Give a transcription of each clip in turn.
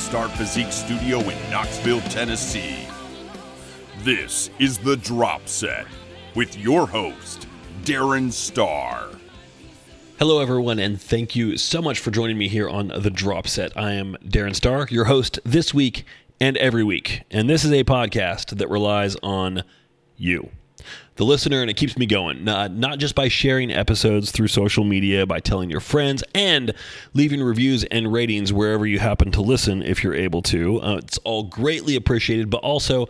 Starr Physique Studio in Knoxville, Tennessee, this is The Drop Set with your host, Darin Starr. Hello, everyone, and thank you so much for joining me here on The Drop Set. I am Darin Starr, your host this week and every week. And this is a podcast that relies on you the listener, and it keeps me going. Not, not just by sharing episodes through social media, by telling your friends, and leaving reviews and ratings wherever you happen to listen if you're able to. Uh, it's all greatly appreciated, but also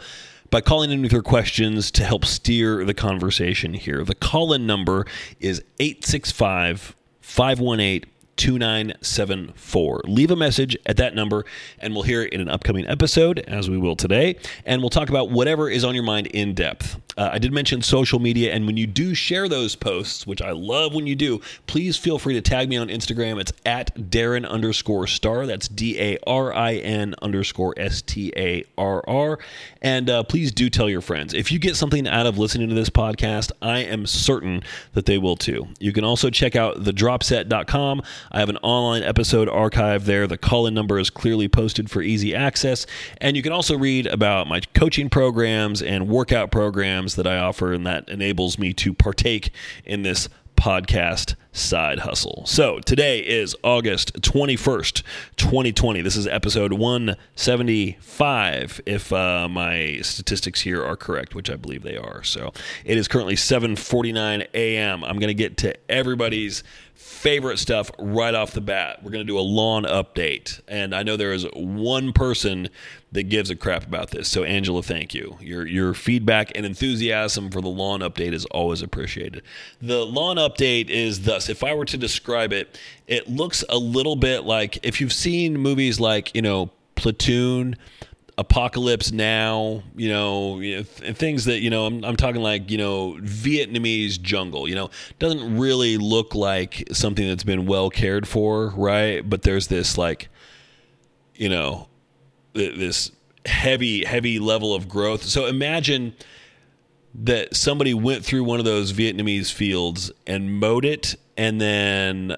by calling in with your questions to help steer the conversation here. The call in number is 865 518 2974. Leave a message at that number, and we'll hear it in an upcoming episode, as we will today. And we'll talk about whatever is on your mind in depth. Uh, I did mention social media, and when you do share those posts, which I love when you do, please feel free to tag me on Instagram. It's at Darin underscore starr. That's D A R I N underscore S T A R R. And uh, please do tell your friends. If you get something out of listening to this podcast, I am certain that they will too. You can also check out thedropset.com. I have an online episode archive there. The call in number is clearly posted for easy access. And you can also read about my coaching programs and workout programs that I offer, and that enables me to partake in this podcast side hustle. So today is August 21st, 2020. This is episode 175, if uh, my statistics here are correct, which I believe they are. So it is currently 7:49 a.m. I'm going to get to everybody's favorite stuff right off the bat. We're going to do a lawn update. And I know there is one person that gives a crap about this. So Angela, thank you. Your your feedback and enthusiasm for the lawn update is always appreciated. The lawn update is thus if I were to describe it, it looks a little bit like if you've seen movies like, you know, Platoon, Apocalypse Now, you know, th- things that you know. I'm, I'm talking like you know Vietnamese jungle. You know, doesn't really look like something that's been well cared for, right? But there's this like, you know, th- this heavy heavy level of growth. So imagine that somebody went through one of those Vietnamese fields and mowed it, and then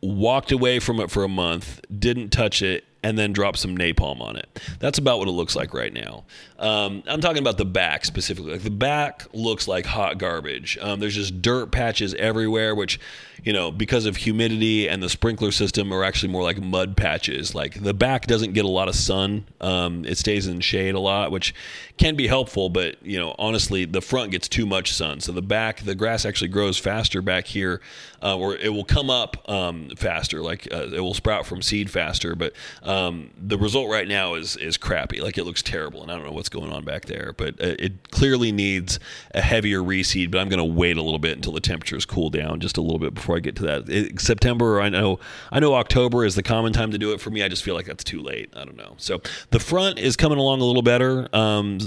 walked away from it for a month, didn't touch it, and then drop some napalm on it. That's about what it looks like right now. Um, I'm talking about the back specifically. Like the back looks like hot garbage. Um, there's just dirt patches everywhere, which, you know, because of humidity and the sprinkler system, are actually more like mud patches. Like the back doesn't get a lot of sun. Um, it stays in shade a lot, which can be helpful. But you know, honestly, the front gets too much sun. So the back, the grass actually grows faster back here, uh, or it will come up um, faster. Like uh, it will sprout from seed faster. But um, the result right now is is crappy. Like it looks terrible, and I don't know what's going on back there. But uh, it clearly needs a heavier reseed. But I'm going to wait a little bit until the temperatures cool down just a little bit before I get to that. It, September, I know, I know October is the common time to do it for me. I just feel like that's too late. I don't know. So the front is coming along a little better. Um,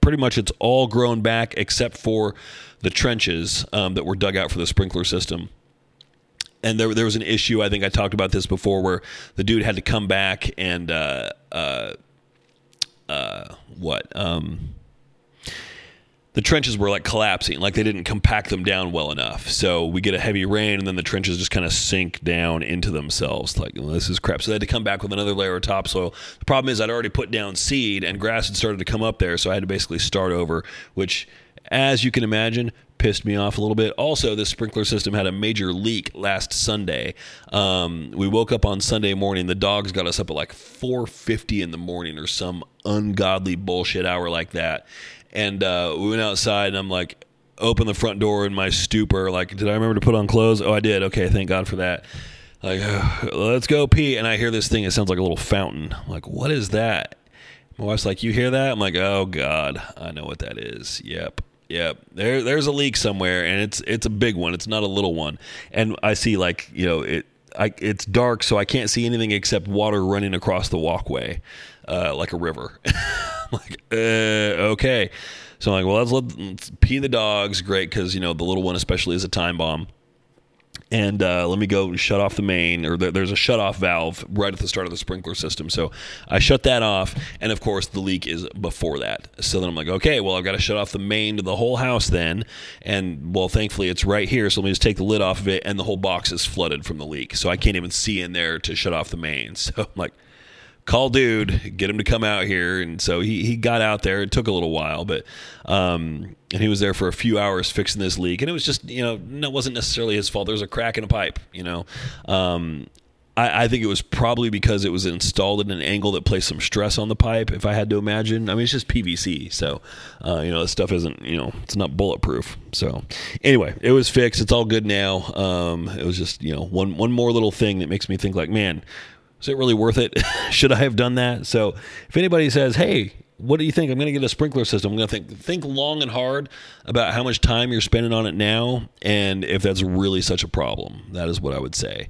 pretty much it's all grown back except for the trenches um, that were dug out for the sprinkler system and there, there was an issue. I think I talked about this before, where the dude had to come back and uh, uh, uh, what um, the trenches were like collapsing, like they didn't compact them down well enough. So we get a heavy rain, and then the trenches just kind of sink down into themselves. Like well, this is crap. So they had to come back with another layer of topsoil. The problem is I'd already put down seed, and grass had started to come up there, so I had to basically start over, which as you can imagine, pissed me off a little bit. Also, this sprinkler system had a major leak last Sunday. Um, we woke up on Sunday morning. The dogs got us up at like 4:50 in the morning or some ungodly bullshit hour like that. And uh, we went outside, and I'm like, open the front door in my stupor. Like, did I remember to put on clothes? Oh, I did. Okay, thank God for that. Like, let's go pee. And I hear this thing. It sounds like a little fountain. I'm like, what is that? My wife's like, you hear that? I'm like, oh God, I know what that is. Yep. Yeah, there there's a leak somewhere, and it's it's a big one. It's not a little one. And I see like you know it. I, it's dark, so I can't see anything except water running across the walkway, uh, like a river. like, uh, okay. So I'm like, well, let's, let's pee the dogs. Great, because you know the little one especially is a time bomb. And uh, let me go shut off the main or there's a shut off valve right at the start of the sprinkler system. So i shut that off and of course the leak is before that. So then i'm like okay well i've got to shut off the main to the whole house then. And well thankfully it's right here so let me just take the lid off of it and the whole box is flooded from the leak. So i can't even see in there to shut off the main. So i'm like call dude, get him to come out here. And so he, he got out there. It took a little while, but, um, and he was there for a few hours fixing this leak. And it was just, you know, it wasn't necessarily his fault. There was a crack in a pipe, you know. Um, I, I, think it was probably because it was installed at an angle that placed some stress on the pipe, if I had to imagine. I mean, it's just PVC. So, uh, you know, this stuff isn't, you know, it's not bulletproof. So, anyway, it was fixed. It's all good now. Um, it was just, you know, one, one more little thing that makes me think, like, man, is it really worth it? Should I have done that? So if anybody says, hey, what do you think? I'm going to get a sprinkler system. I'm going to think think long and hard about how much time you're spending on it now, and if that's really such a problem. That is what I would say.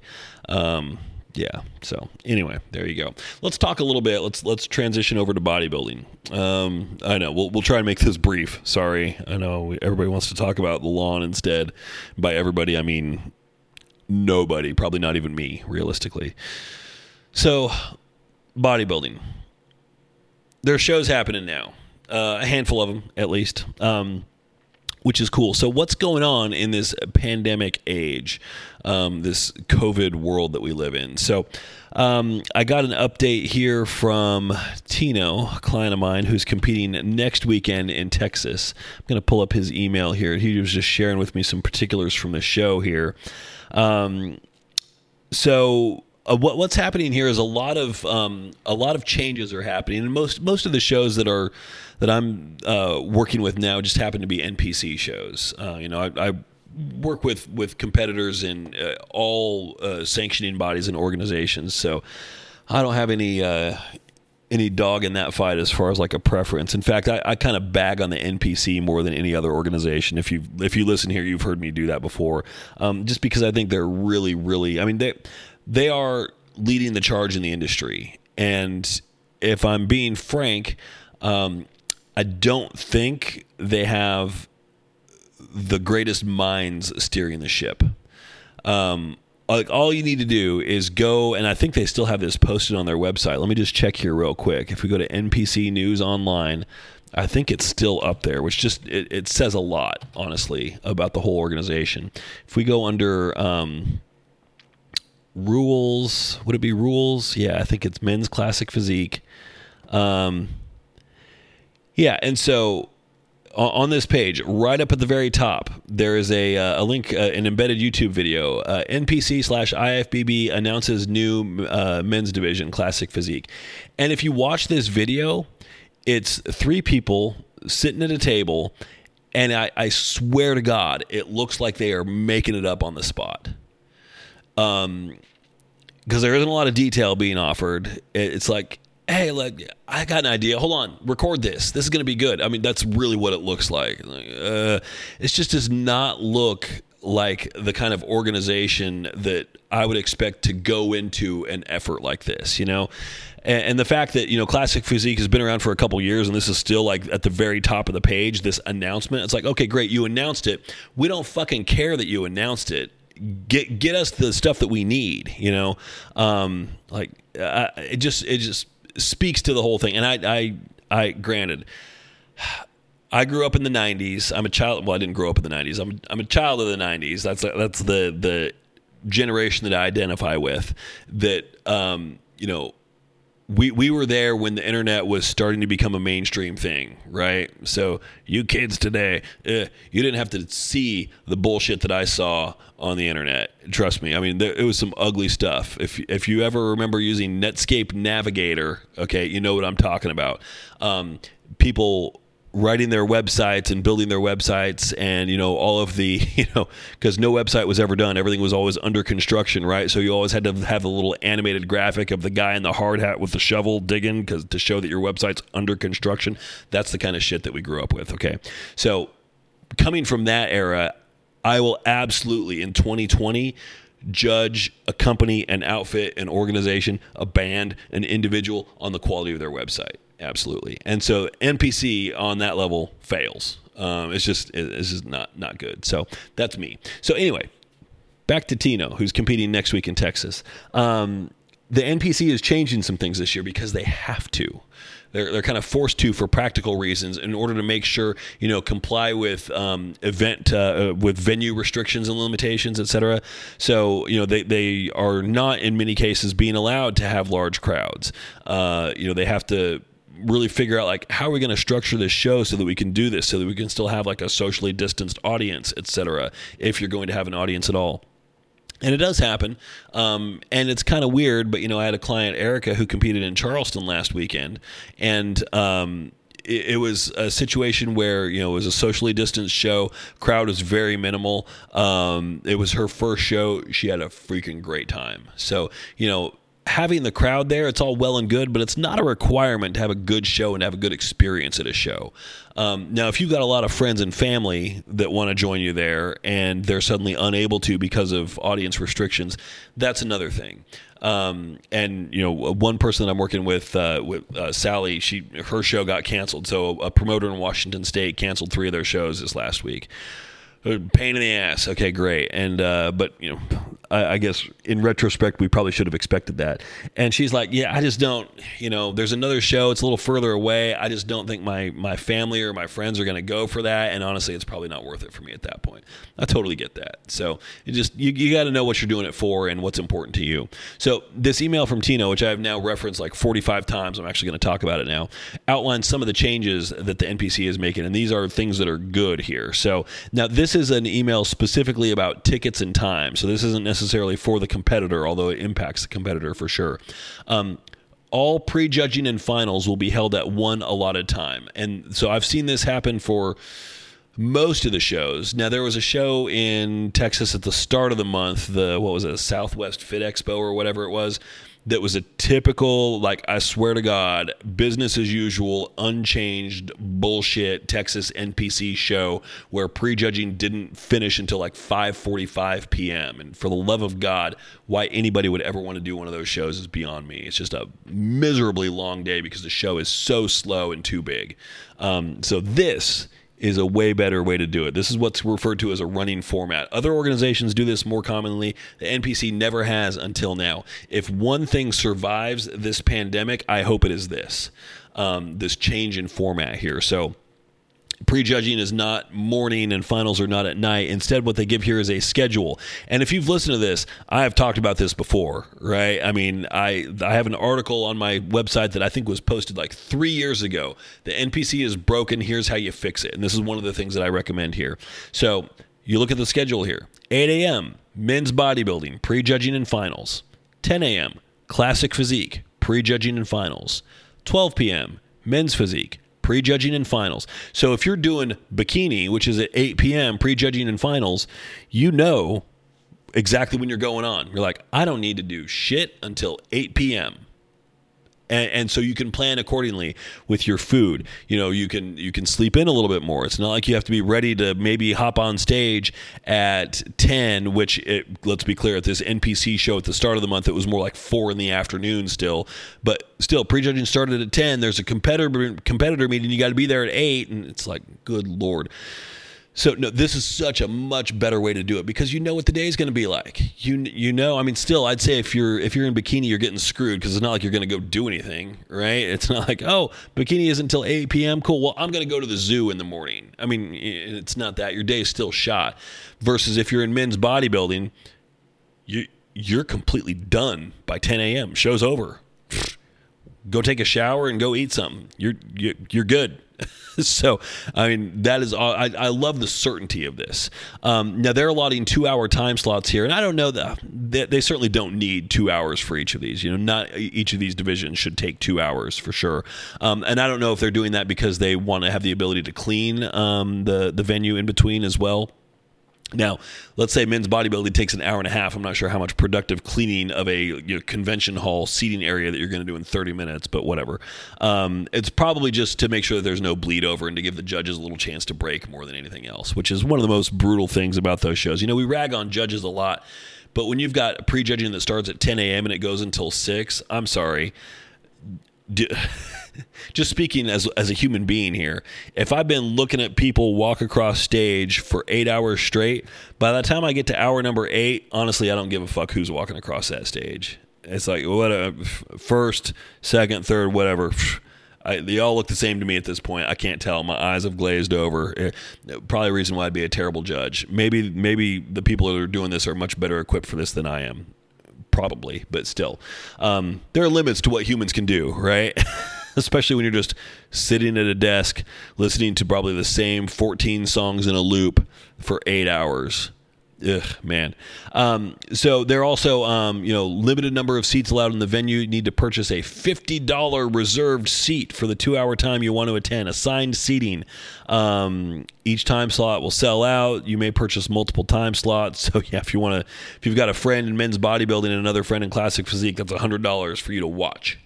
Um, yeah. So anyway, there you go. Let's talk a little bit. Let's let's transition over to bodybuilding. Um, I know we'll we'll try and make this brief. Sorry, I know everybody wants to talk about the lawn instead. By everybody, I mean nobody. Probably not even me, realistically. So, bodybuilding. There are shows happening now, uh, a handful of them at least, um, which is cool. So, what's going on in this pandemic age, um, this COVID world that we live in? So, um, I got an update here from Tino, a client of mine who's competing next weekend in Texas. I'm going to pull up his email here. He was just sharing with me some particulars from the show here. Um, so uh, what, what's happening here is a lot of um, a lot of changes are happening, and most most of the shows that are that I'm uh, working with now just happen to be NPC shows. Uh, you know, I, I, work with with competitors in uh, all uh, sanctioning bodies and organizations, so I don't have any uh, any dog in that fight as far as like a preference. In fact, I, I kind of bag on the NPC more than any other organization. If you if you listen here, you've heard me do that before. Um, just because I think they're really, really. I mean, they they are leading the charge in the industry. And if I'm being frank, um, I don't think they have the greatest minds steering the ship. Um, like all you need to do is go, and I think they still have this posted on their website. Let me just check here real quick. If we go to NPC News Online, I think it's still up there, which just it, it says a lot, honestly, about the whole organization. If we go under um, rules. Would it be rules? Yeah, I think it's men's classic physique. Um, yeah, and so on this page, right up at the very top, there is a, uh, a link, uh, an embedded YouTube video. Uh, NPC slash IFBB announces new uh, men's division, Classic Physique. And if you watch this video, it's three people sitting at a table, and I, I swear to God, it looks like they are making it up on the spot um, because there isn't a lot of detail being offered. It's like, hey, like I got an idea. Hold on, record this. This is to be good. I mean, that's really what it looks like. uh, it just does not look like the kind of organization that I would expect to go into an effort like this. You know. And, the fact that you know classic physique has been around for a couple years and this is still like at the very top of the page this announcement it's like okay great you announced it we don't fucking care that you announced it get get us the stuff that we need. You know, um, like uh, it just it just speaks to the whole thing. And I I I granted. I grew up in the '90s. I'm a child. Well, I didn't grow up in the '90s. I'm I'm a child of the '90s. That's that's the the generation that I identify with. That um, you know, we we were there when the internet was starting to become a mainstream thing, right? So you kids today, uh, you didn't have to see the bullshit that I saw on the internet. Trust me. I mean, there, it was some ugly stuff. If if you ever remember using Netscape Navigator, okay, you know what I'm talking about. Um, people writing their websites and building their websites and you know all of the you know because no website was ever done. Everything was always under construction right? So you always had to have a little animated graphic of the guy in the hard hat with the shovel digging because to show that your website's under construction. That's the kind of shit that we grew up with okay? So coming from that era i will absolutely in 2020 judge a company an outfit an organization a band an individual on the quality of their website absolutely. And so NPC on that level fails. Um, it's just it's just not not good. So that's me. So anyway, back to Tino, who's competing next week in Texas. Um, the NPC is changing some things this year because they have to. They're, they're kind of forced to for practical reasons in order to make sure you know comply with um, event uh, uh, with venue restrictions and limitations, etc. So you know they, they are not in many cases being allowed to have large crowds. Uh, you know they have to really figure out like how are we going to structure this show so that we can do this so that we can still have like a socially distanced audience etc if you're going to have an audience at all. And it does happen um, and it's kind of weird but you know i had a client erica who competed in charleston last weekend and um, it, was a situation where you know it was a socially distanced show crowd was very minimal um, it was her first show she had a freaking great time. So you know having the crowd there, it's all well and good, but it's not a requirement to have a good show and have a good experience at a show. Um, now, if you've got a lot of friends and family that want to join you there and they're suddenly unable to because of audience restrictions, that's another thing. Um, and you know, one person that I'm working with, uh, with uh, Sally, she her show got canceled. So a promoter in Washington State canceled three of their shows this last week pain in the ass. Okay, great. And uh, but you know, I, I, guess in retrospect, we probably should have expected that. And she's like, "Yeah, I just don't. You know, there's another show. It's a little further away. I just don't think my my family or my friends are going to go for that. And honestly, it's probably not worth it for me at that point. I totally get that. So you just you, you got to know what you're doing it for and what's important to you. So this email from Tino, which I have now referenced like 45 times, I'm actually going to talk about it now. Outlines some of the changes that the NPC is making, and these are things that are good here. So now this is an email specifically about tickets and time. So this isn't necessarily for the competitor, although it impacts the competitor for sure. Um, all prejudging and finals will be held at one allotted time. And so I've seen this happen for most of the shows. Now there was a show in Texas at the start of the month, the what was it, Southwest Fit Expo or whatever it was that was a typical, like, I swear to God, business as usual, unchanged bullshit Texas NPC show where prejudging didn't finish until like 5:45 p.m. And for the love of God, why anybody would ever want to do one of those shows is beyond me. It's just a miserably long day because the show is so slow and too big. Um, so this is a way better way to do it. This is what's referred to as a running format. Other organizations do this more commonly. The NPC never has until now. If one thing survives this pandemic, I hope it is this um, this change in format here. So prejudging is not morning and finals are not at night. Instead, what they give here is a schedule. And if you've listened to this, I have talked about this before, right? I mean, I I have an article on my website that I think was posted like three years ago. The NPC is broken. Here's how you fix it. And this is one of the things that I recommend here. So you look at the schedule here 8 a.m., men's bodybuilding, prejudging and finals. 10 a.m., classic physique, prejudging and finals. 12 p.m., men's physique, prejudging and finals. So if you're doing bikini, which is at 8 p.m., prejudging and finals, you know exactly when you're going on. You're like, I don't need to do shit until 8 p.m and, and, so you can plan accordingly with your food. You know you can you can sleep in a little bit more. It's not like you have to be ready to maybe hop on stage at 10 which it, let's be clear at this npc show at the start of the month it was more like 4 in the afternoon still. But still prejudging started at 10 there's a competitor competitor meeting. You got to be there at 8 and it's like good lord so no, this is such a much better way to do it because you know what the day is going to be like. You you know, I mean, still, I'd say if you're if you're in bikini, you're getting screwed because it's not like you're going to go do anything, right? It's not like oh, bikini is until eight p.m. Cool. Well, I'm going to go to the zoo in the morning. I mean, it's not that your day is still shot. Versus if you're in men's bodybuilding, you you're completely done by 10 a.m. Show's over. Go take a shower and go eat something. You're you're, you're good. so, I mean, that is, I, I love the certainty of this. Um, now, they're allotting two hour time slots here, and I don't know that they, they, certainly don't need two hours for each of these. You know, not each of these divisions should take two hours for sure. Um, and I don't know if they're doing that because they want to have the ability to clean um, the, the venue in between as well. Now, let's say men's bodybuilding takes an hour and a half. I'm not sure how much productive cleaning of a you know, convention hall seating area that you're going to do in 30 minutes, but whatever. Um, it's probably just to make sure that there's no bleed over and to give the judges a little chance to break more than anything else, which is one of the most brutal things about those shows. You know, we rag on judges a lot, but when you've got prejudging that starts at 10 a.m. and it goes until 6, I'm sorry. Do, just speaking as as a human being here, if I've been looking at people walk across stage for eight hours straight, by the time I get to hour number eight, honestly, I don't give a fuck who's walking across that stage. It's like what a first, second, third, whatever. I, they all look the same to me at this point. I can't tell. My eyes have glazed over. Eh, probably a reason why I'd be a terrible judge. Maybe maybe the people that are doing this are much better equipped for this than I am. Probably, but still, um, there are limits to what humans can do, right? Especially when you're just sitting at a desk listening to probably the same 14 songs in a loop for eight hours. Ugh, man. Um, so they're also, um, you know, limited number of seats allowed in the venue. You need to purchase a fifty dollar reserved seat for the two hour time you want to attend. Assigned seating. Um, each time slot will sell out. You may purchase multiple time slots. So yeah, if you want to, if you've got a friend in men's bodybuilding and another friend in classic physique, that's hundred dollars for you to watch.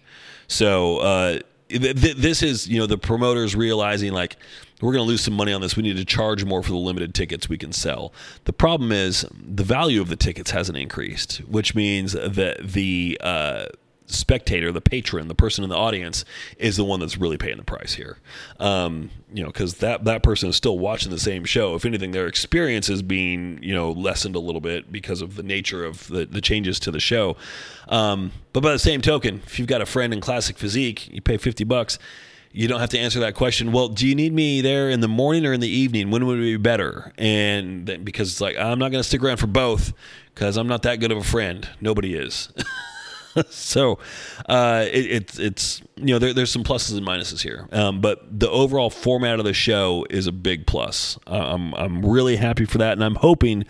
So uh, this is, you know, the promoters realizing like we're going to lose some money on this. We need to charge more for the limited tickets we can sell. The problem is the value of the tickets hasn't increased, which means that the uh, spectator, the patron, the person in the audience is the one that's really paying the price here. Um, you know, because that that person is still watching the same show. If anything, their experience is being you know lessened a little bit because of the nature of the, the changes to the show. Um, but by the same token, if you've got a friend in classic physique, you pay fifty bucks you don't have to answer that question. Well, do you need me there in the morning or in the evening? When would it be better? And then, because it's like I'm not going to stick around for both because I'm not that good of a friend. Nobody is. so uh, it, it's it's you know there, there's some pluses and minuses here, um, but the overall format of the show is a big plus. Uh, I'm I'm really happy for that, and I'm hoping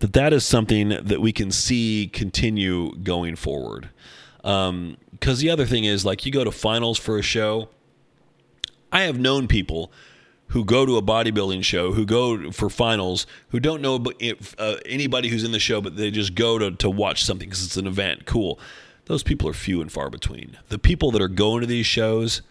that that is something that we can see continue going forward. Because um, the other thing is, like, you go to finals for a show I have known people who go to a bodybuilding show, who go for finals, who don't know if, uh, anybody who's in the show, but they just go to, to watch something because it's an event. Cool. Those people are few and far between. The people that are going to these shows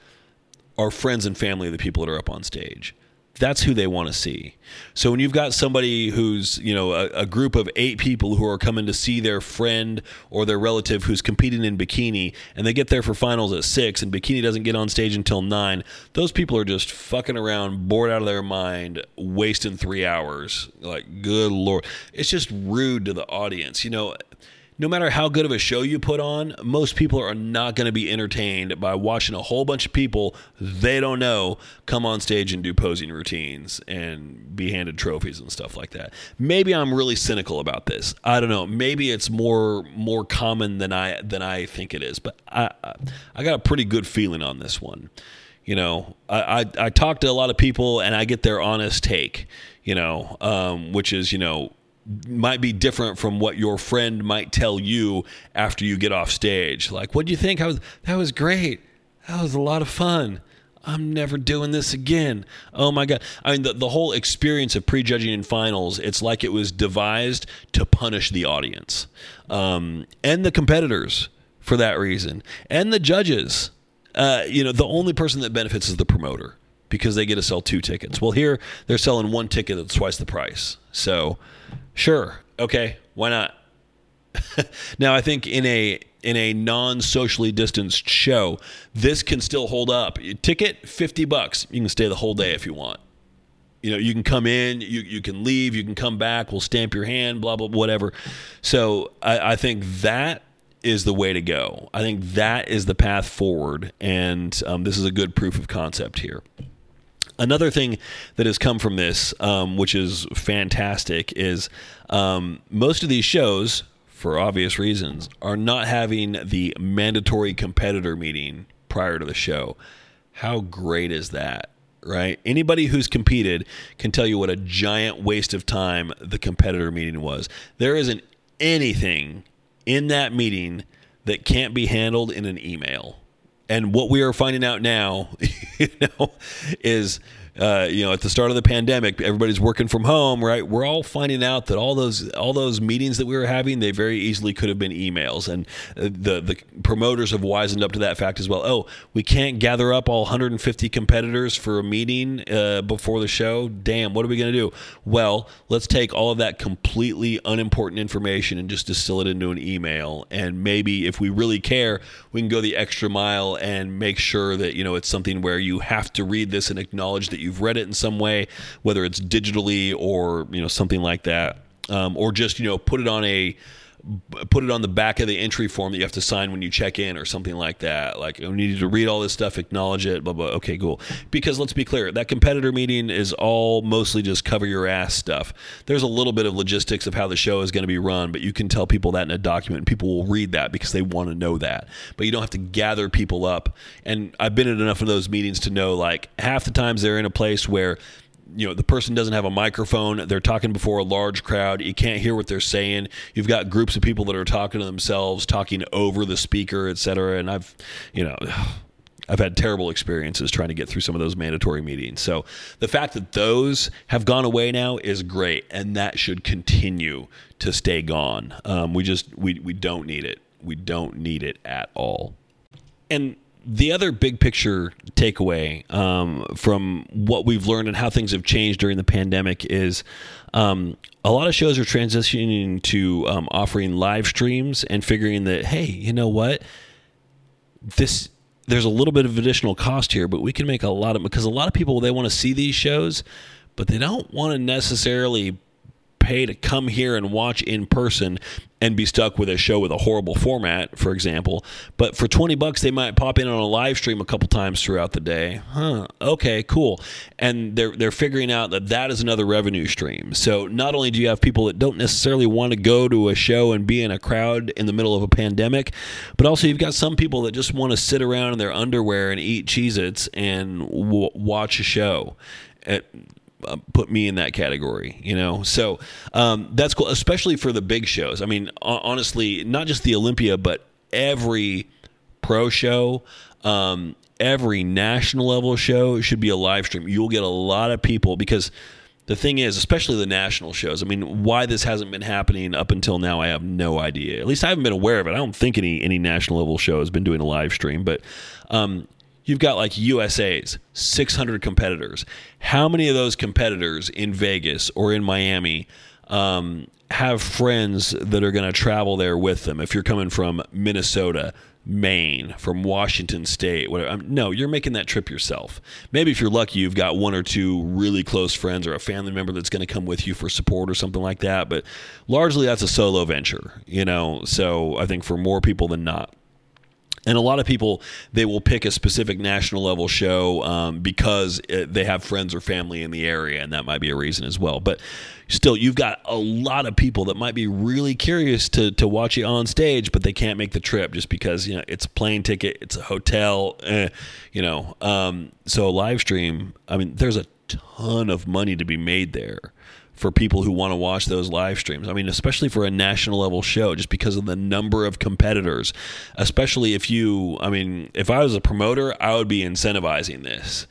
are friends and family of the people that are up on stage that's who they want to see. So when you've got somebody who's, you know, a, a, group of eight people who are coming to see their friend or their relative who's competing in bikini and they get there for finals at six and bikini doesn't get on stage until nine, those people are just fucking around, bored out of their mind, wasting three hours. Like, good lord. It's just rude to the audience. You know, no matter how good of a show you put on, most people are not going to be entertained by watching a whole bunch of people they don't know come on stage and do posing routines and be handed trophies and stuff like that. Maybe I'm really cynical about this. I don't know. Maybe it's more more common than I than I think it is, but I I, got a pretty good feeling on this one. You know, I, I, I talk to a lot of people and I get their honest take. You know, um, which is you know might be different from what your friend might tell you after you get off stage. Like, what do you think? I was, that was great. That was a lot of fun. I'm never doing this again. Oh my God. I mean, the, the whole experience of prejudging in finals, it's like it was devised to punish the audience um, and the competitors for that reason, and the judges. Uh, you know, the only person that benefits is the promoter because they get to sell two tickets. Well, here they're selling one ticket that's twice the price. So, Sure. Okay. Why not? now, I think in a in a non-socially distanced show, this can still hold up. Ticket fifty bucks. You can stay the whole day if you want. You know, you can come in, you you can leave, you can come back. We'll stamp your hand, blah blah whatever. So I, I think that is the way to go. I think that is the path forward, and um, this is a good proof of concept here. Another thing that has come from this, um, which is fantastic, is um, most of these shows, for obvious reasons, are not having the mandatory competitor meeting prior to the show. How great is that? Right? Anybody who's competed can tell you what a giant waste of time the competitor meeting was. There isn't anything in that meeting that can't be handled in an email and what we are finding out now, you know, is uh, you know, at the start of the pandemic, everybody's working from home, right? We're all finding out that all those all those meetings that we were having, they very easily could have been emails, and uh, the the promoters have wisened up to that fact as well. Oh, we can't gather up all 150 competitors for a meeting uh, before the show. Damn, what are we going to do? Well, let's take all of that completely unimportant information and just distill it into an email, and maybe if we really care, we can go the extra mile and make sure that you know it's something where you have to read this and acknowledge that you've read it in some way, whether it's digitally or you know something like that, um, or just you know put it on a put it on the back of the entry form that you have to sign when you check in or something like that. Like you need to read all this stuff, acknowledge it, blah blah. Okay, cool. Because let's be clear, that competitor meeting is all mostly just cover your ass stuff. There's a little bit of logistics of how the show is going to be run, but you can tell people that in a document. And people will read that because they want to know that. But you don't have to gather people up. And I've been in enough of those meetings to know like half the times they're in a place where you know the person doesn't have a microphone they're talking before a large crowd you can't hear what they're saying you've got groups of people that are talking to themselves talking over the speaker etc and i've you know I've had terrible experiences trying to get through some of those mandatory meetings. So the fact that those have gone away now is great, and that should continue to stay gone. Um, we just we we don't need it. We don't need it at all. And the other big picture takeaway um, from what we've learned and how things have changed during the pandemic is um, a lot of shows are transitioning to um, offering live streams and figuring that hey you know what? This there's a little bit of additional cost here but we can make a lot of because a lot of people they want to see these shows but they don't want to necessarily pay to come here and watch in person and be stuck with a show with a horrible format, for example. But for 20 bucks, they might pop in on a live stream a couple times throughout the day. Huh. Okay, cool. And they're, they're figuring out that that is another revenue stream. So not only do you have people that don't necessarily want to go to a show and be in a crowd in the middle of a pandemic, but also you've got some people that just want to sit around in their underwear and eat Cheez Its and w- watch a show. Uh, put me in that category, you know. So um, that's cool, especially for the big shows. I mean, honestly, not just the Olympia, but every pro show, um, every national level show should be a live stream. You'll get a lot of people because the thing is, especially the national shows. I mean, why this hasn't been happening up until now, I have no idea. At least I haven't been aware of it. I don't think any any national level show has been doing a live stream, but um, You've got like USA's 600 competitors. How many of those competitors in Vegas or in Miami um, have friends that are going to travel there with them? If you're coming from Minnesota, Maine, from Washington State, whatever. Um, no, you're making that trip yourself. Maybe if you're lucky, you've got one or two really close friends or a family member that's going to come with you for support or something like that. But largely, that's a solo venture, you know. So I think for more people than not. And a lot of people, they will pick a specific national level show um, because it, they have friends or family in the area, and that might be a reason as well. But still, you've got a lot of people that might be really curious to, to watch you on stage, but they can't make the trip just because you know it's a plane ticket, it's a hotel, eh, you know. Um, so live stream, I mean, there's a ton of money to be made there for people who want to watch those live streams. I mean, especially for a national level show, just because of the number of competitors. Especially if you, I mean, if I was a promoter, I would be incentivizing this.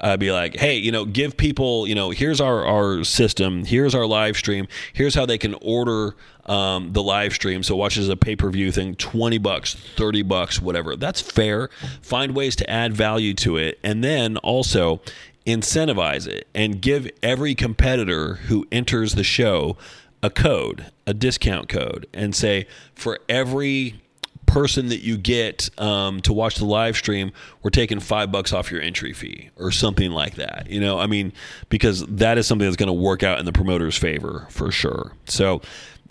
I'd be like, hey, you know, give people, you know, here's our, our system, here's our live stream, here's how they can order um, the live stream. So watch as a pay per view thing, 20 bucks, 30 bucks, whatever. That's fair. Find ways to add value to it. And then also, incentivize it and give every competitor who enters the show a code, a discount code, and say for every person that you get um, to watch the live stream, we're taking five bucks off your entry fee or something like that. You know, I mean, because that is something that's going to work out in the promoter's favor for sure. So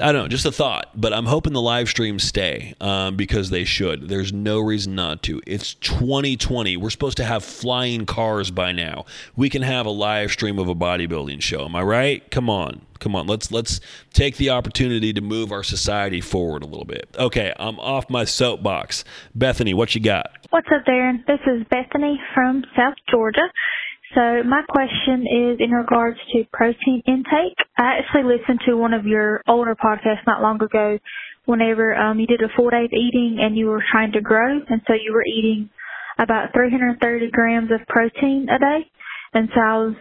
I don't know, just a thought, but I'm hoping the live streams stay um, because they should. There's no reason not to. It's 2020. We're supposed to have flying cars by now. We can have a live stream of a bodybuilding show. Am I right? Come on, come on. Let's let's take the opportunity to move our society forward a little bit. Okay, I'm off my soapbox. Bethany, what you got? What's up, Darin? This is Bethany from South Georgia. So my question is in regards to protein intake. I actually listened to one of your older podcasts not long ago whenever um, you did a full day of eating and you were trying to grow and so you were eating about 330 grams of protein a day. And so I was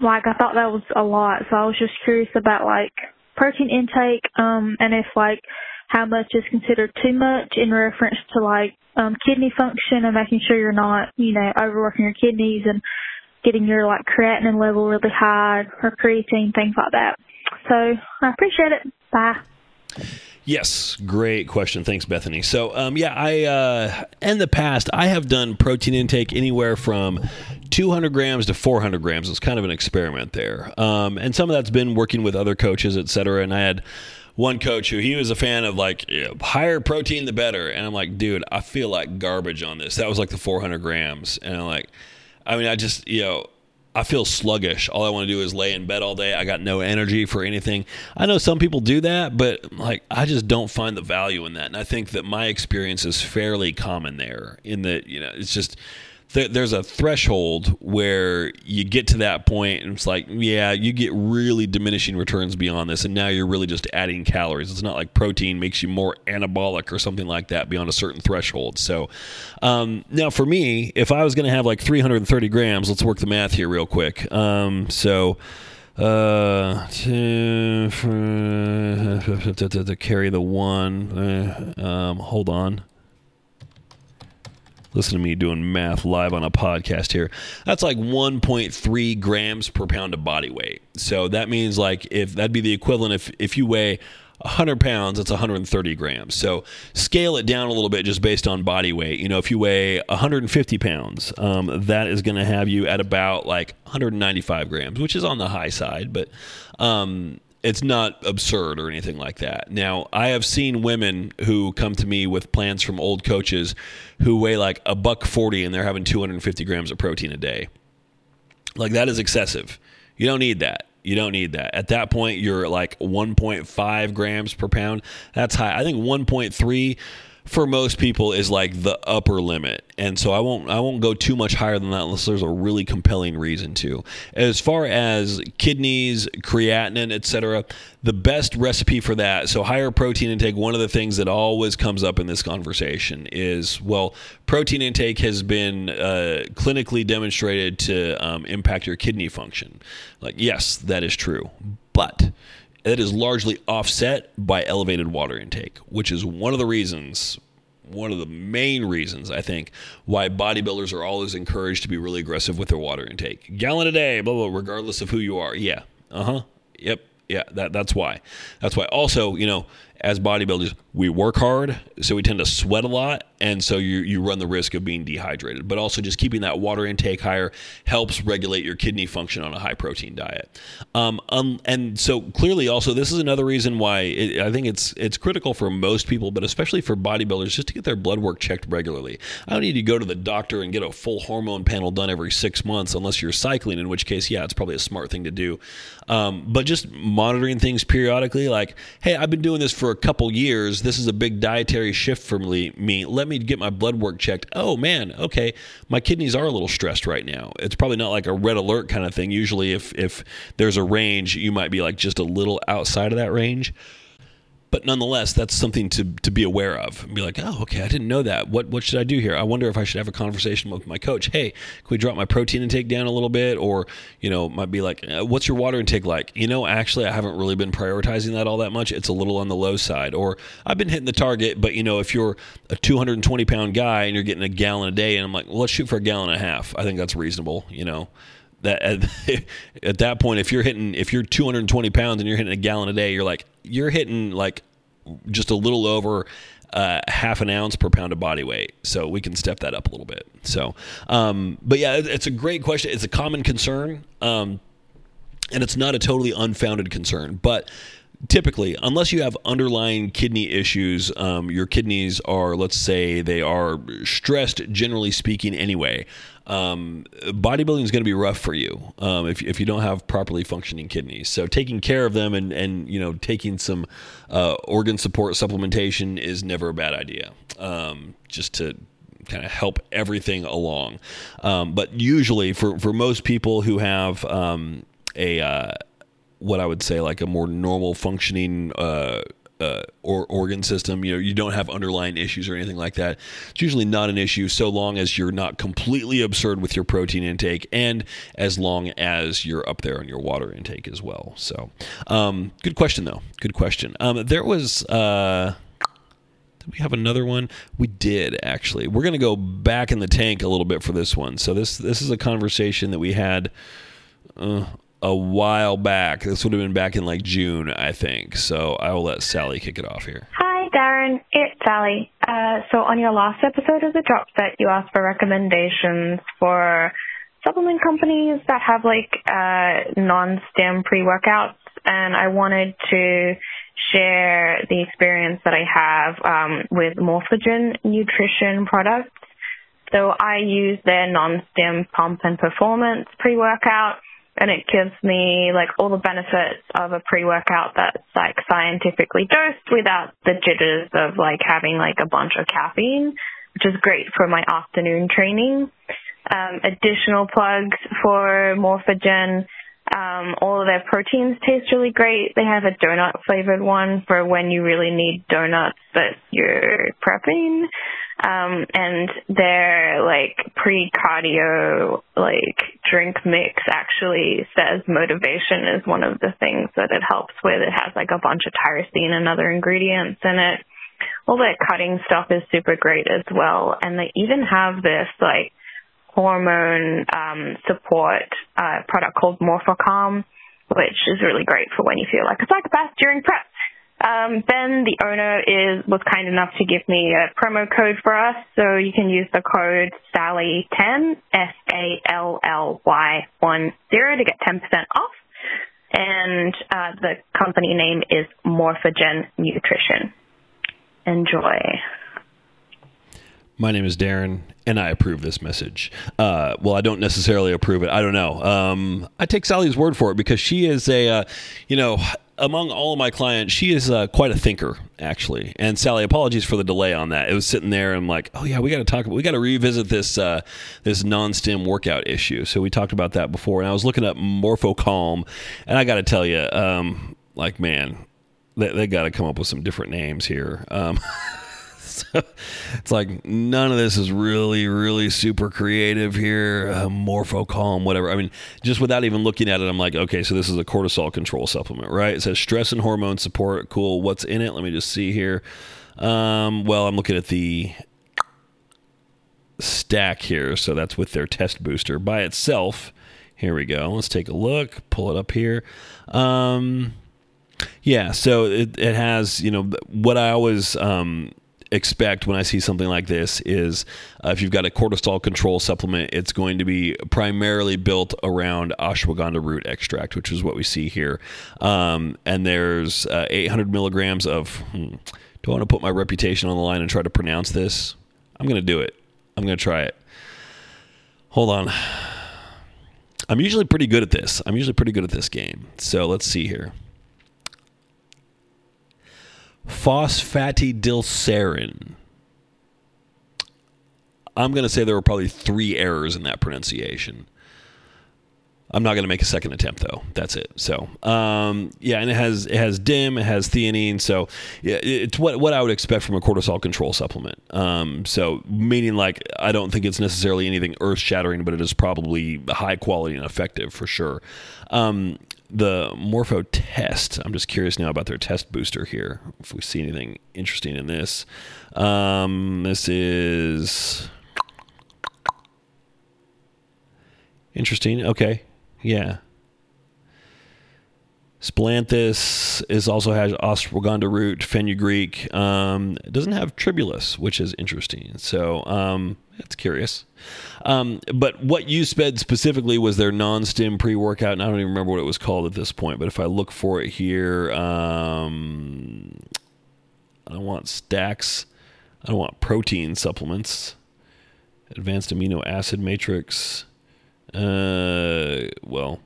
like, I thought that was a lot. So I was just curious about like protein intake, um, and if like how much is considered too much in reference to like um, kidney function and making sure you're not, you know, overworking your kidneys and getting your like creatinine level really high or creatine, things like that. So I appreciate it. Bye. Yes, great question. Thanks, Bethany. So, um, yeah, I uh, in the past I have done protein intake anywhere from 200 grams to 400 grams. It's kind of an experiment there, um, and some of that's been working with other coaches, et cetera. And I had one coach who he was a fan of like higher protein the better, and I'm like, dude, I feel like garbage on this. That was like the 400 grams, and I'm like, I mean, I just you know I feel sluggish. All I want to do is lay in bed all day. I got no energy for anything. I know some people do that, but like I just don't find the value in that. And I think that my experience is fairly common there in that, you know, it's just th- there's a threshold where you get to that point and it's like, yeah, you get really diminishing returns beyond this. And now you're really just adding calories. It's not like protein makes you more anabolic or something like that beyond a certain threshold. So um, now for me, if I was going to have like 330 grams, let's work the math here real quick. Um, so uh to, to, to, carry the one uh, um, hold on listen to me doing math live on a podcast here. That's like 1.3 grams per pound of body weight. So that means like if that'd be the equivalent if if you weigh 100 pounds, it's 130 grams. So scale it down a little bit just based on body weight. You know, if you weigh 150 pounds, um, that is going to have you at about like 195 grams, which is on the high side, but um, it's not absurd or anything like that. Now, I have seen women who come to me with plans from old coaches who weigh like a buck 40 and they're having 250 grams of protein a day. Like that is excessive. You don't need that. You don't need that. At that point, you're like 1.5 grams per pound. That's high. I think 1.3 for most people is like the upper limit. And so I won't I won't go too much higher than that unless there's a really compelling reason to. As far as kidneys, creatinine, etc., the best recipe for that, so higher protein intake, one of the things that always comes up in this conversation is well, protein intake has been uh, clinically demonstrated to um, impact your kidney function. Like yes, that is true. But that is largely offset by elevated water intake, which is one of the reasons, one of the main reasons, I think, why bodybuilders are always encouraged to be really aggressive with their water intake. Gallon a day, blah, blah, regardless of who you are. Yeah. Uh huh. Yep. Yeah. That, that's why. That's why. Also, you know, as bodybuilders, we work hard, so we tend to sweat a lot, and so you you run the risk of being dehydrated. But also, just keeping that water intake higher helps regulate your kidney function on a high protein diet. Um, um and so clearly, also, this is another reason why it, I think it's it's critical for most people, but especially for bodybuilders, just to get their blood work checked regularly. I don't need to go to the doctor and get a full hormone panel done every six months, unless you're cycling, in which case, yeah, it's probably a smart thing to do. Um, but just monitoring things periodically, like, hey, I've been doing this for a couple years. This is a big dietary shift for me. Let me get my blood work checked. Oh man, okay, my kidneys are a little stressed right now. It's probably not like a red alert kind of thing. Usually, if if there's a range, you might be like just a little outside of that range but nonetheless, that's something to, to be aware of and be like, oh, okay, I didn't know that. What what should I do here? I wonder if I should have a conversation with my coach. Hey, can we drop my protein intake down a little bit? Or you know, might be like, uh, what's your water intake like? You know, actually, I haven't really been prioritizing that all that much. It's a little on the low side. Or I've been hitting the target, but you know, if you're a 220 pound guy and you're getting a gallon a day, and I'm like, well, let's shoot for a gallon and a half. I think that's reasonable. You know that at, at, that point if you're hitting if you're 220 pounds and you're hitting a gallon a day you're like you're hitting like just a little over uh, half an ounce per pound of body weight. So we can step that up a little bit. So, um, but yeah, it's a great question. It's a common concern, um, and it's not a totally unfounded concern. But typically, unless you have underlying kidney issues, um, your kidneys are, let's say, they are stressed, generally speaking, anyway um, bodybuilding is going to be rough for you um, if, if you don't have properly functioning kidneys. So taking care of them and, and you know taking some uh, organ support supplementation is never a bad idea. Um, just to kind of help everything along. Um, but usually for, for most people who have um, a uh, what I would say like a more normal functioning uh, uh, or organ system. You know, you don't have underlying issues or anything like that. It's usually not an issue so long as you're not completely absurd with your protein intake, and as long as you're up there on your water intake as well. So, um, good question though. Good question. Um, there was. Uh, did we have another one? We did actually. We're going to go back in the tank a little bit for this one. So this this is a conversation that we had. Uh, a while back. This would have been back in like June, I think. So I will let Sally kick it off here. Hi, Darin. It's Sally. Uh, so on your last episode of the Drop Set, you asked for recommendations for supplement companies that have like uh, non-stim pre-workouts, and I wanted to share the experience that I have um, with Morphogen nutrition products. So I use their non-stim pump and performance pre-workout and it gives me like all the benefits of a pre-workout that's like scientifically dosed without the jitters of like having like a bunch of caffeine, which is great for my afternoon training. Um, additional plugs for Morphogen. Um, all of their proteins taste really great. They have a donut flavored one for when you really need donuts but you're prepping. Um, and their like pre-cardio like drink mix actually says motivation is one of the things that it helps with. It has like a bunch of tyrosine and other ingredients in it. All their cutting stuff is super great as well. And they even have this like hormone um, support uh, product called Morphocalm, which is really great for when you feel like a psychopath during prep. Um, ben, the owner, is was kind enough to give me a promo code for us, so you can use the code Sally10 S A L L Y 10 to get 10% off. And uh, the company name is Morphogen Nutrition. Enjoy. My name is Darin, and I approve this message. Uh, well, I don't necessarily approve it. I don't know. Um, I take Sally's word for it because she is a, uh, you know, among all of my clients, she is uh, quite a thinker, actually. And Sally, apologies for the delay on that. It was sitting there and like, oh yeah, we got to talk about, we got to revisit this uh, this non-stim workout issue. So we talked about that before, and I was looking up Morphocalm, and I got to tell you, um, like man, they, they got to come up with some different names here. Um, so it's like none of this is really, really super creative here. Uh, Morphocalm, whatever. I mean, just without even looking at it, I'm like, okay, so this is a cortisol control supplement, right? It says stress and hormone support. Cool. What's in it? Let me just see here. Um, well, I'm looking at the stack here. So that's with their test booster by itself. Here we go. Let's take a look. Pull it up here. Um, yeah, so it, it has, you know, what I always um, expect when I see something like this is uh, if you've got a cortisol control supplement, it's going to be primarily built around ashwagandha root extract, which is what we see here. Um, and there's uh, 800 milligrams of. Hmm, do I want to put my reputation on the line and try to pronounce this? I'm going to do it. I'm going to try it. Hold on. I'm usually pretty good at this. I'm usually pretty good at this game. So let's see here phosphatidylserine. I'm going to say there were probably three errors in that pronunciation. I'm not going to make a second attempt though. That's it. So, um, yeah, and it has it has DIM, it has theanine. So, yeah, it's what what I would expect from a cortisol control supplement. Um, so, meaning like I don't think it's necessarily anything earth shattering, but it is probably high quality and effective for sure. Um, the Morpho test. I'm just curious now about their test booster here. If we see anything interesting in this. Um, this is interesting. Okay, yeah. Splanthus is also has ashwagandha root, fenugreek. Um, it doesn't have tribulus, which is interesting. So um, it's curious. Um, but what you sped specifically was their non-stim pre-workout, and I don't even remember what it was called at this point. But if I look for it here, um, I don't want stacks. I don't want protein supplements. Advanced amino acid matrix. Uh, well,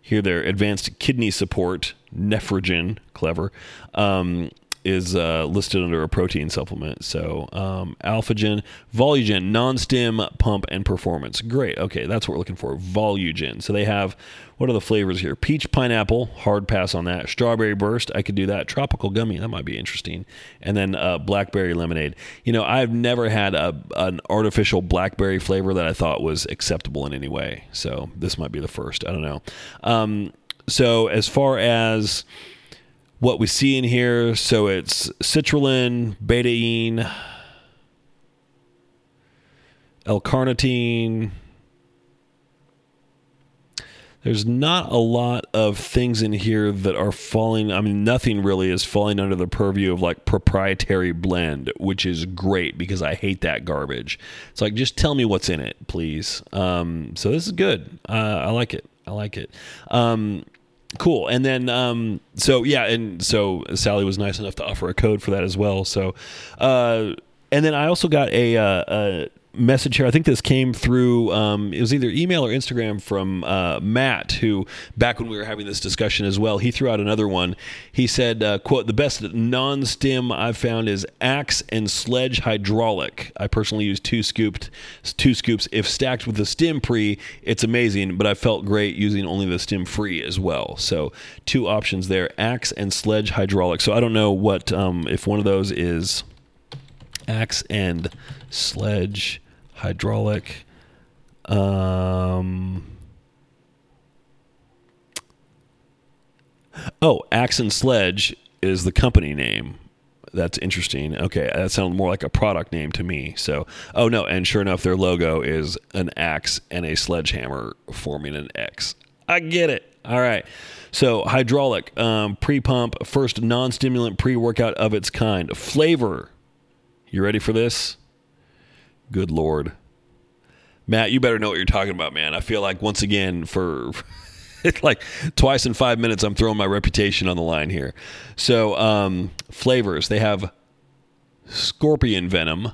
here they're advanced kidney support, nephrogen, clever. Um, is uh, listed under a protein supplement. So um, Alphagen, Volugen, non-stim, pump, and performance. Great. Okay, that's what we're looking for. Volugen. So they have what are the flavors here? Peach, pineapple, hard pass on that. Strawberry burst, I could do that. Tropical gummy, that might be interesting. And then uh, blackberry lemonade. You know, I've never had a, an artificial blackberry flavor that I thought was acceptable in any way. So this might be the first. I don't know. Um, so as far as what we see in here, so it's citrulline, betaine, L-carnitine. There's not a lot of things in here that are falling. I mean nothing really is falling under the purview of like proprietary blend which is great because i hate that garbage. It's like just tell me what's in it please. Um, so this is good. Uh, i like it. I like it. Um, cool. And then um, so yeah and so sally was nice enough to offer a code for that as well. So uh, and then I also got a, uh, a message here. I think this came through. Um, it was either email or Instagram from uh, Matt, who back when we were having this discussion as well, he threw out another one. He said, uh, "quote The best non-stim I've found is Axe and Sledge Hydraulic. I personally use two scooped, two scoops. If stacked with the stim pre, it's amazing. But I felt great using only the stim free as well. So two options there: Axe and Sledge Hydraulic. So I don't know what um, if one of those is." Axe and sledge hydraulic. Um, oh, Axe and Sledge is the company name. That's interesting. Okay, that sounds more like a product name to me. So, oh no, and sure enough, their logo is an axe and a sledgehammer forming an X. I get it. All right. So, hydraulic, um, pre pump, first non stimulant pre workout of its kind. Flavor. You ready for this? Good Lord. Matt, you better know what you're talking about, man. I feel like once again for it's like twice in five minutes I'm throwing my reputation on the line here. So um, flavors they have scorpion venom,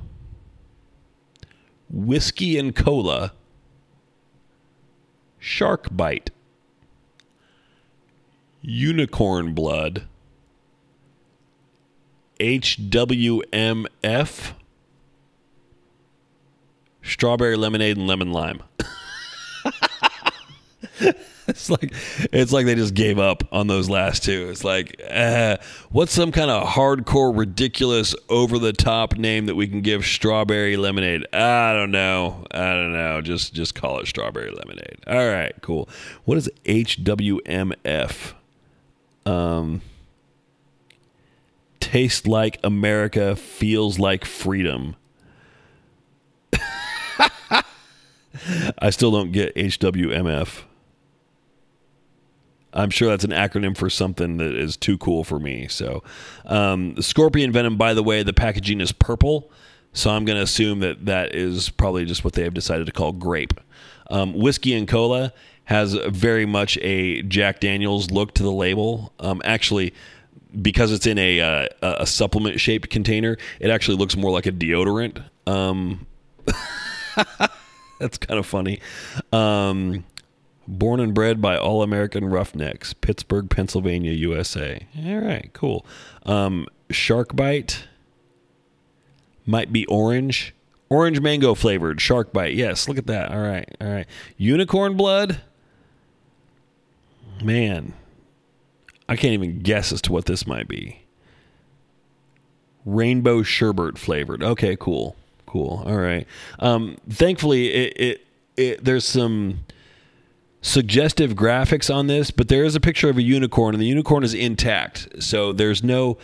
whiskey and cola, shark bite, unicorn blood, HWMF strawberry lemonade and lemon lime. it's like it's like they just gave up on those last two. It's like, uh, what's some kind of hardcore, ridiculous, over the top name that we can give strawberry lemonade? I don't know. I don't know. Just just call it strawberry lemonade. All right, cool. What is HWMF? Um, taste like America, feels like freedom. I still don't get HWMF. I'm sure that's an acronym for something that is too cool for me. So, um, Scorpion Venom, by the way, the packaging is purple. So I'm going to assume that that is probably just what they have decided to call grape. Um, whiskey and cola has very much a Jack Daniels look to the label. Um, actually, because it's in a uh, a supplement shaped container, it actually looks more like a deodorant. Um, That's kind of funny. Um, born and bred by All American Roughnecks, Pittsburgh, Pennsylvania, USA. All right, cool. Um, shark bite might be orange. Orange mango flavored shark bite. Yes, look at that. All right, all right. Unicorn blood. Man, I can't even guess as to what this might be. Rainbow sherbet flavored. Okay, cool cool. All right. Um, thankfully, it, it, it there's some suggestive graphics on this, but there is a picture of a unicorn, and the unicorn is intact. So there's no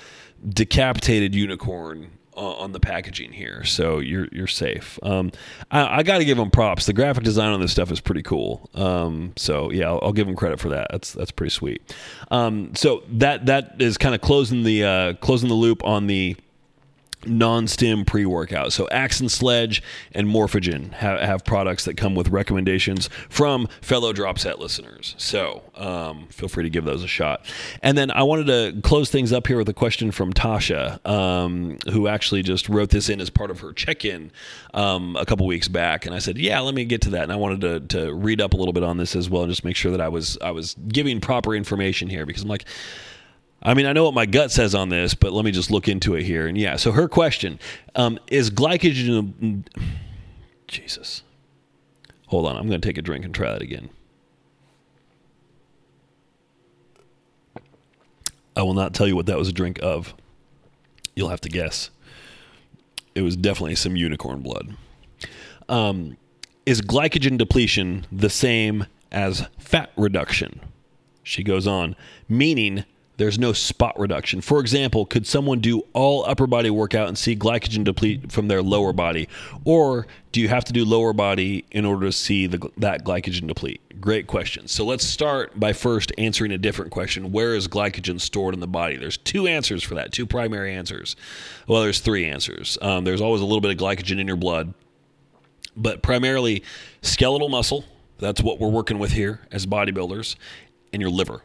decapitated unicorn on the packaging here, so you're you're safe. Um, I, I got to give them props. The graphic design on this stuff is pretty cool. Um, so yeah, I'll, I'll, give them credit for that. That's that's pretty sweet. Um, so that that is kind of closing the uh, closing the loop on the non-stim pre-workout. So Axe and Sledge and Morphogen have, have, products that come with recommendations from fellow drop set listeners. So um, feel free to give those a shot. And then I wanted to close things up here with a question from Tasha, um, who actually just wrote this in as part of her check-in um, a couple weeks back. And I said, yeah, let me get to that. And I wanted to, to read up a little bit on this as well and just make sure that I was I was giving proper information here because I'm like I mean, I know what my gut says on this, but let me just look into it here. And yeah, so her question um, is glycogen. Jesus. Hold on. I'm going to take a drink and try that again. I will not tell you what that was a drink of. You'll have to guess. It was definitely some unicorn blood. Um, is glycogen depletion the same as fat reduction? She goes on, meaning there's no spot reduction. For example, could someone do all upper body workout and see glycogen deplete from their lower body? Or do you have to do lower body in order to see the, that glycogen deplete? Great question. So let's start by first answering a different question. Where is glycogen stored in the body? There's two answers for that, two primary answers. Well, there's three answers. Um, there's always a little bit of glycogen in your blood, but primarily skeletal muscle. That's what we're working with here as bodybuilders, and your liver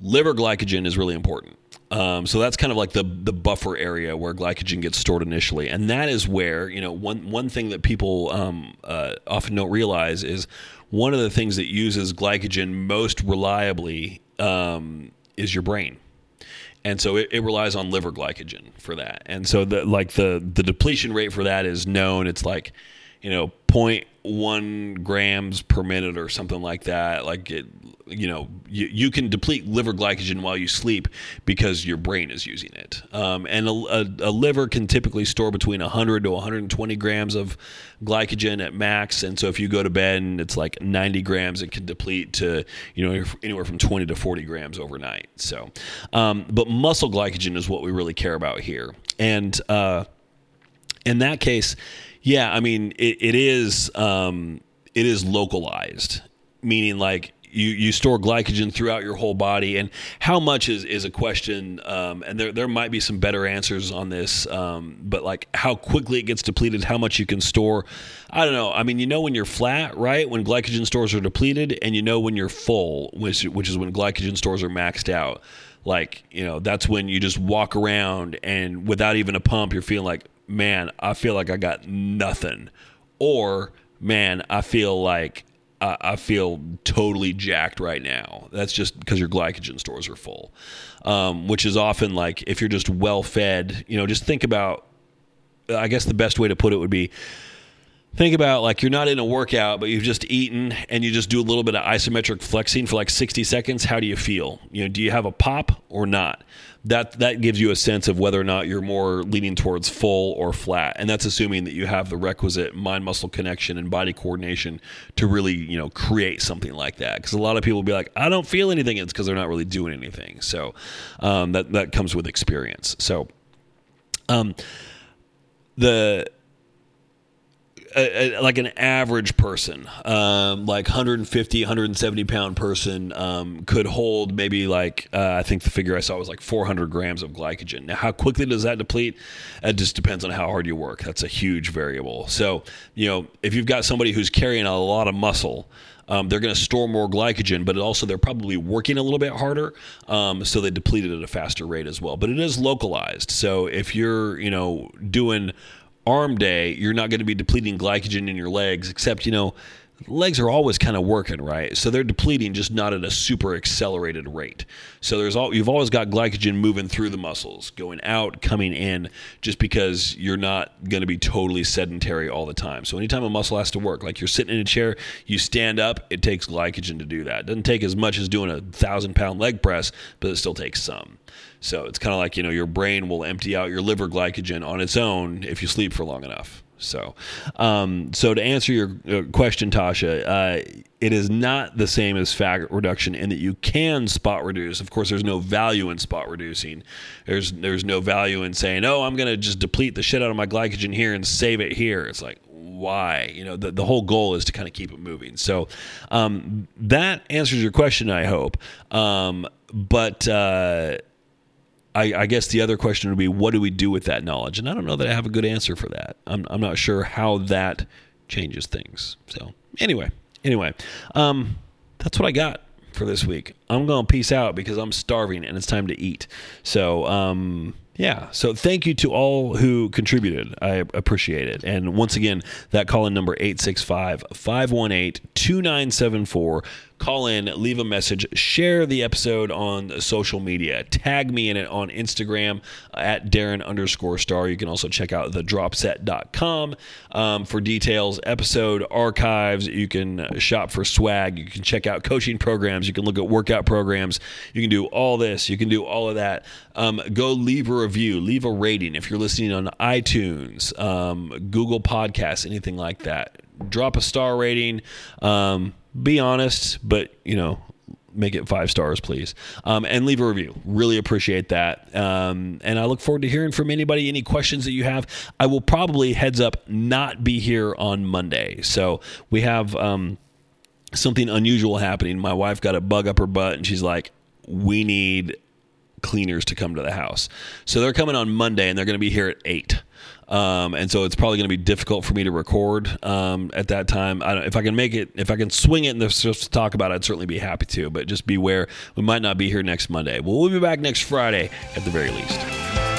liver glycogen is really important. Um, so that's kind of like the the buffer area where glycogen gets stored initially, and that is where you know one one thing that people um, uh, often don't realize is one of the things that uses glycogen most reliably um, is your brain and so it, it, relies on liver glycogen for that. And so the like the the depletion rate for that is known. It's like you know 0.1 grams per minute or something like that. Like it, you know, you, you can deplete liver glycogen while you sleep because your brain is using it. Um, and a, a, a, liver can typically store between 100 to 120 grams of glycogen at max. And so if you go to bed and it's like 90 grams, it can deplete to, you know, anywhere from 20 to 40 grams overnight. So, um, but muscle glycogen is what we really care about here. And uh, in that case, yeah, I mean, it, it is um, it is localized, meaning like you, you store glycogen throughout your whole body, and how much is, is a question, um, and there there might be some better answers on this, um, but like how quickly it gets depleted, how much you can store, I don't know. I mean, you know when you're flat, right? When glycogen stores are depleted, and you know when you're full, which which is when glycogen stores are maxed out. Like you know, that's when you just walk around and without even a pump, you're feeling like man, I feel like I got nothing. Or, man, I feel like I, I feel totally jacked right now. That's just because your glycogen stores are full, um, which is often like if you're just well fed, you know, just think about, I guess the best way to put it would be think about like you're not in a workout but you've just eaten and you just do a little bit of isometric flexing for like 60 seconds. How do you feel? You know do you have a pop or not? That that gives you a sense of whether or not you're more leaning towards full or flat. And that's assuming that you have the requisite mind muscle connection and body coordination to really you know create something like that. Because a lot of people will be like i don't feel anything. It's because they're not really doing anything. So um, that that comes with experience. So um, the a, a, like an average person, um, like 150, 170 pound person, um, could hold maybe like, uh, I think the figure I saw was like 400 grams of glycogen. Now, how quickly does that deplete? It just depends on how hard you work. That's a huge variable. So, you know, if you've got somebody who's carrying a lot of muscle, um, they're going to store more glycogen, but also they're probably working a little bit harder, um, so they deplete it at a faster rate as well. But it is localized, so if you're you know doing arm day, you're not going to be depleting glycogen in your legs, except, you know, legs are always kind of working, right? So they're depleting just not at a super accelerated rate. So there's all you've always got glycogen moving through the muscles, going out, coming in, just because you're not going to be totally sedentary all the time. So anytime a muscle has to work, like you're sitting in a chair, you stand up, it takes glycogen to do that. It doesn't take as much as doing a thousand pound leg press, but it still takes some. So it's kind of like, you know, your brain will empty out your liver glycogen on its own if you sleep for long enough. So, um, so to answer your uh, question, Tasha, uh, it is not the same as fat reduction in that you can spot reduce. Of course, there's no value in spot reducing. There's there's no value in saying, oh, I'm going to just deplete the shit out of my glycogen here and save it here. It's like, why? You know, the, the whole goal is to kind of keep it moving. So um, that answers your question, I hope. Um, but uh, I, I, guess the other question would be, what do we do with that knowledge? And I don't know that I have a good answer for that. I'm, I'm not sure how that changes things. So anyway, anyway, um, that's what I got for this week. I'm going to peace out because I'm starving and it's time to eat. So, um, yeah. So thank you to all who contributed. I appreciate it. And once again, that call in number 865 518 2974 call in, leave a message, share the episode on social media, tag me in it on Instagram at Darin underscore starr. You can also check out thedropset.com um, for details, episode archives. You can shop for swag. You can check out coaching programs. You can look at workout programs. You can do all this. You can do all of that. Um, go leave a review, leave a rating if you're listening on iTunes, um, Google Podcasts, anything like that. Drop a star rating. Um, be honest, but you know, make it five stars, please. Um, and leave a review. Really appreciate that. Um, and I look forward to hearing from anybody, any questions that you have. I will probably, heads up, not be here on Monday. So we have um, something unusual happening. My wife got a bug up her butt, and she's like, we need cleaners to come to the house. So they're coming on Monday, and they're going to be here at 8. Um, and so it's probably going to be difficult for me to record um, at that time. I if I can make it, if I can swing it and there's stuff to talk about, I'd certainly be happy to. But just beware, we might not be here next Monday. Well, we'll be back next Friday at the very least.